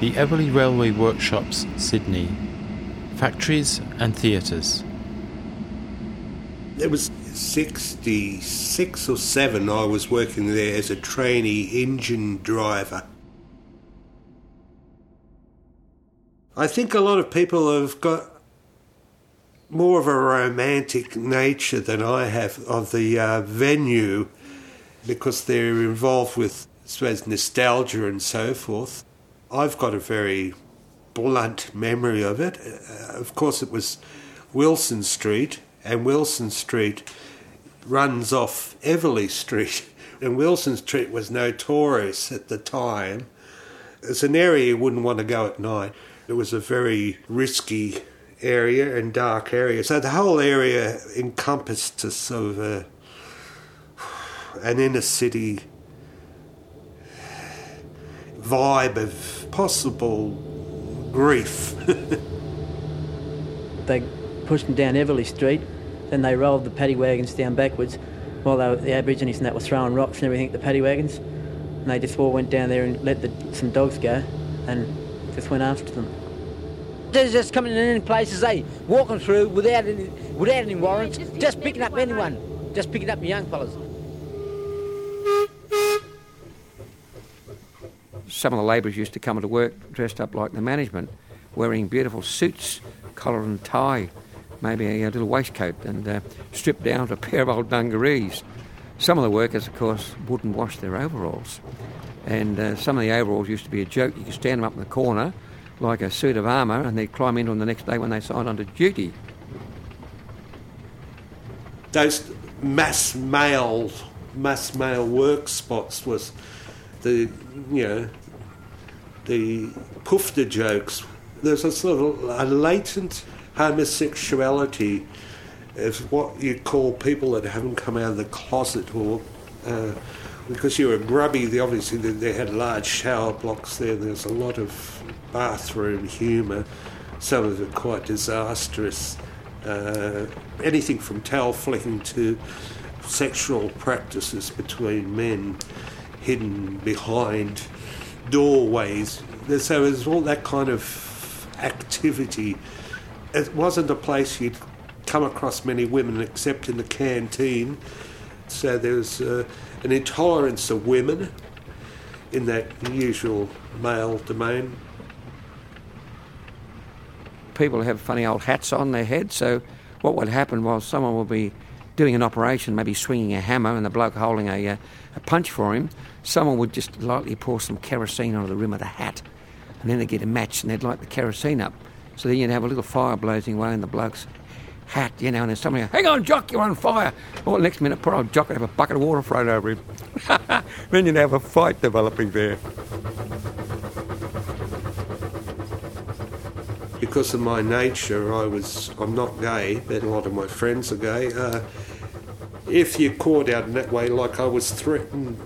the Eveleigh Railway Workshops, Sydney, factories and theatres. It was 66 or 7 I was working there as a trainee engine driver. I think a lot of people have got more of a romantic nature than I have of the uh, venue because they're involved with, I suppose, nostalgia and so forth. I've got a very blunt memory of it. Uh, of course, it was Wilson Street, and Wilson Street runs off Eveleigh Street. And Wilson Street was notorious at the time. It's an area you wouldn't want to go at night. It was a very risky area and dark area. So the whole area encompassed sort of a, an inner city vibe of possible grief. they pushed them down Eveleigh Street, then they rolled the paddy wagons down backwards while were, the Aborigines and that were throwing rocks and everything at the paddy wagons. And they just all went down there and let the, some dogs go and just went after them. They're just coming in any places, they walking through without any, without any warrants, just picking up anyone, just picking up young fellas. Some of the labourers used to come to work dressed up like the management, wearing beautiful suits, collar and tie, maybe a, little waistcoat, and uh, stripped down to a pair of old dungarees. Some of the workers, of course, wouldn't wash their overalls. And uh, some of the overalls used to be a joke. You could stand them up in the corner like a suit of armour and they'd climb into them the next day when they signed onto duty. Those mass male, mass male work spots was the, you know, the pufta jokes. There's a sort of a latent homosexuality of what you call people that haven't come out of the closet or uh, because you were grubby, obviously they had large shower blocks there. There's a lot of bathroom humour, some of it quite disastrous. Uh, anything from towel flicking to sexual practices between men hidden behind doorways. So there's all that kind of activity. It wasn't a place you'd come across many women except in the canteen. So there's uh, an intolerance of women in that usual male domain people have funny old hats on their head. So what would happen was someone would be doing an operation, maybe swinging a hammer, and the bloke holding a, uh, a punch for him. Someone would just lightly pour some kerosene onto the rim of the hat, and then they'd get a match and they'd light the kerosene up. So then you'd have a little fire blazing away in the bloke's hat, you know, and then somebody, hang on, Jock, you're on fire. Well, next minute, poor old Jock would have a bucket of water thrown over him. then you'd have a fight developing there. because of my nature, I was I'm not gay, but a lot of my friends are gay. Uh, if you're caught out in that way, like I was threatened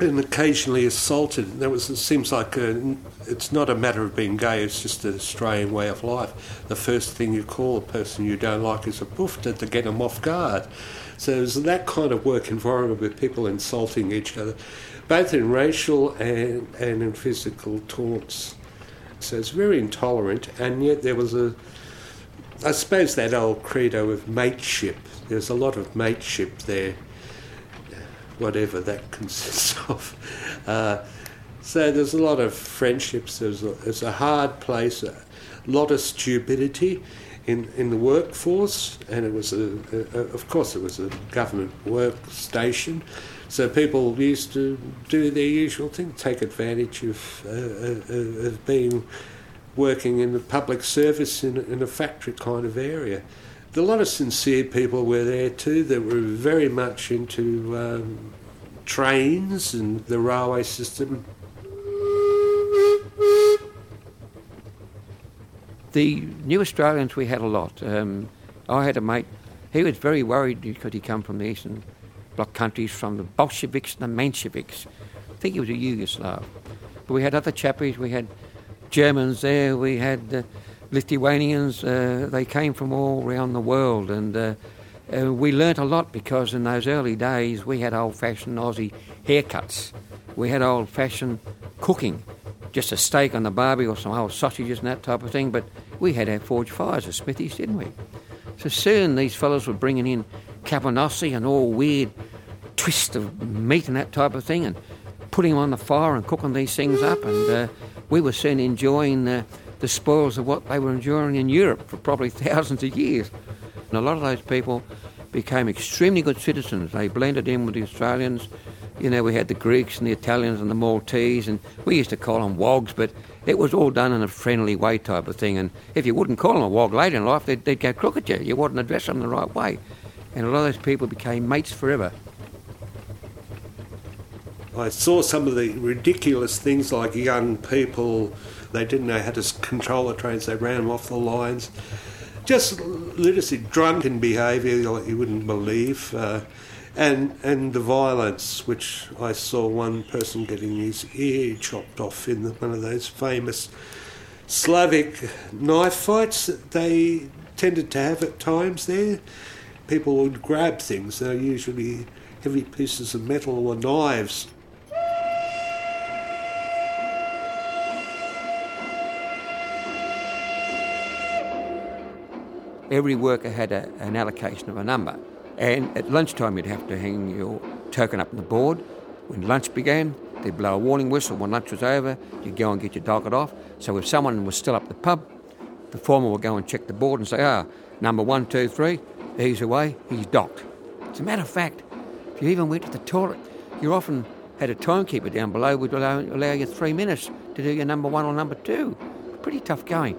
and occasionally assaulted, that was it seems like a, it's not a matter of being gay; it's just an Australian way of life. The first thing you call a person you don't like is a poofter to get them off guard. So there's that kind of work environment with people insulting each other, both in racial and, and in physical taunts. So it's very intolerant, and yet there was a, I suppose, that old credo of mateship. There's a lot of mateship there, whatever that consists of. Uh, so there's a lot of friendships. There's a, it's a hard place, a lot of stupidity in, in the workforce, and it was a, a, of course it was a government workstation, so people used to do their usual thing, take advantage of, uh, uh, of being working in the public service in, in a factory kind of area. A lot of sincere people were there too that were very much into um, trains and the railway system. The New Australians, we had a lot. Um, I had a mate, he was very worried because he come from the eastern bloc countries from the Bolsheviks and the Mensheviks. I think he was a Yugoslav. But we had other chappies, we had Germans there, we had uh, Lithuanians, uh, they came from all around the world and uh, we learnt a lot because in those early days we had old fashioned Aussie haircuts, we had old fashioned cooking. Just a steak on the barbie or some old sausages and that type of thing. But we had our forge fires at Smithies, didn't we? So soon these fellows were bringing in cabanossi and all weird twists of meat and that type of thing and putting them on the fire and cooking these things up. And uh, we were soon enjoying the spoils of what they were enjoying in Europe for probably thousands of years. And a lot of those people became extremely good citizens. They blended in with the Australians. You know, we had the Greeks and the Italians and the Maltese, and we used to call them wogs, but it was all done in a friendly way type of thing. And if you wouldn't call them a wog later in life, they'd, they'd go crook at you. You wouldn't address them the right way. And a lot of those people became mates forever. I saw some of the ridiculous things like young people, they didn't know how to control the trains, they ran them off the lines. Just literacy, drunken behaviour you wouldn't believe. Uh, and and the violence, which I saw one person getting his ear chopped off in one of those famous Slavic knife fights that they tended to have at times there. People would grab things, they're usually heavy pieces of metal or knives. Every worker had a, an allocation of a number. And at lunchtime, you'd have to hang your token up on the board. When lunch began, they'd blow a warning whistle. When lunch was over, you'd go and get your docket off. So if someone was still up the pub, the foreman would go and check the board and say, ah, number one, two, three, he's away, he's docked. As a matter of fact, if you even went to the toilet, you often had a timekeeper down below would allow, allow you three minutes to do your number one or number two. Pretty tough going.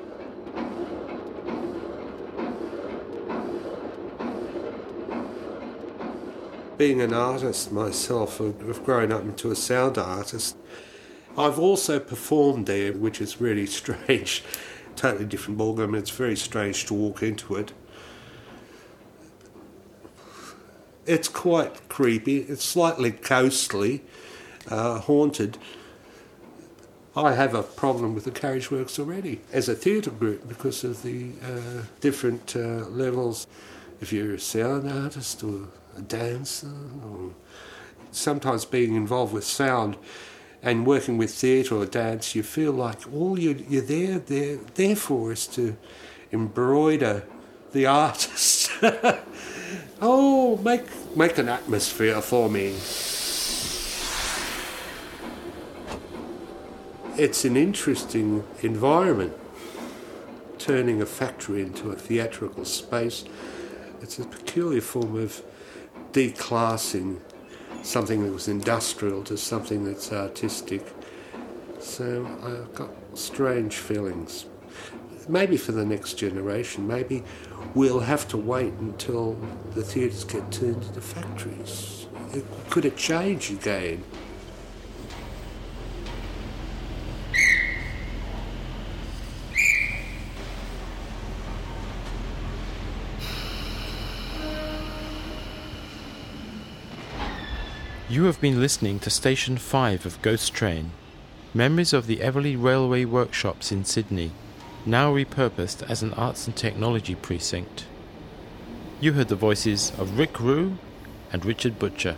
Being an artist myself, I've grown up into a sound artist. I've also performed there, which is really strange. totally different ballgame. It's very strange to walk into it. It's quite creepy. It's slightly ghostly, uh, haunted. I have a problem with the Carriage Works already as a theatre group because of the uh, different uh, levels. If you're a sound artist or a dancer, or sometimes being involved with sound and working with theatre or dance, you feel like all you, you're there, there, there for is to embroider the artist. oh, make make an atmosphere for me. It's an interesting environment, turning a factory into a theatrical space. It's a peculiar form of declassing something that was industrial to something that's artistic. So I've got strange feelings. Maybe for the next generation, maybe we'll have to wait until the theatres get turned into factories. Could it change again? You have been listening to Station 5 of Ghost Train, Memories of the Eveleigh Railway Workshops in Sydney, now repurposed as an arts and technology precinct. You heard the voices of Rik Rue and Richard Butcher.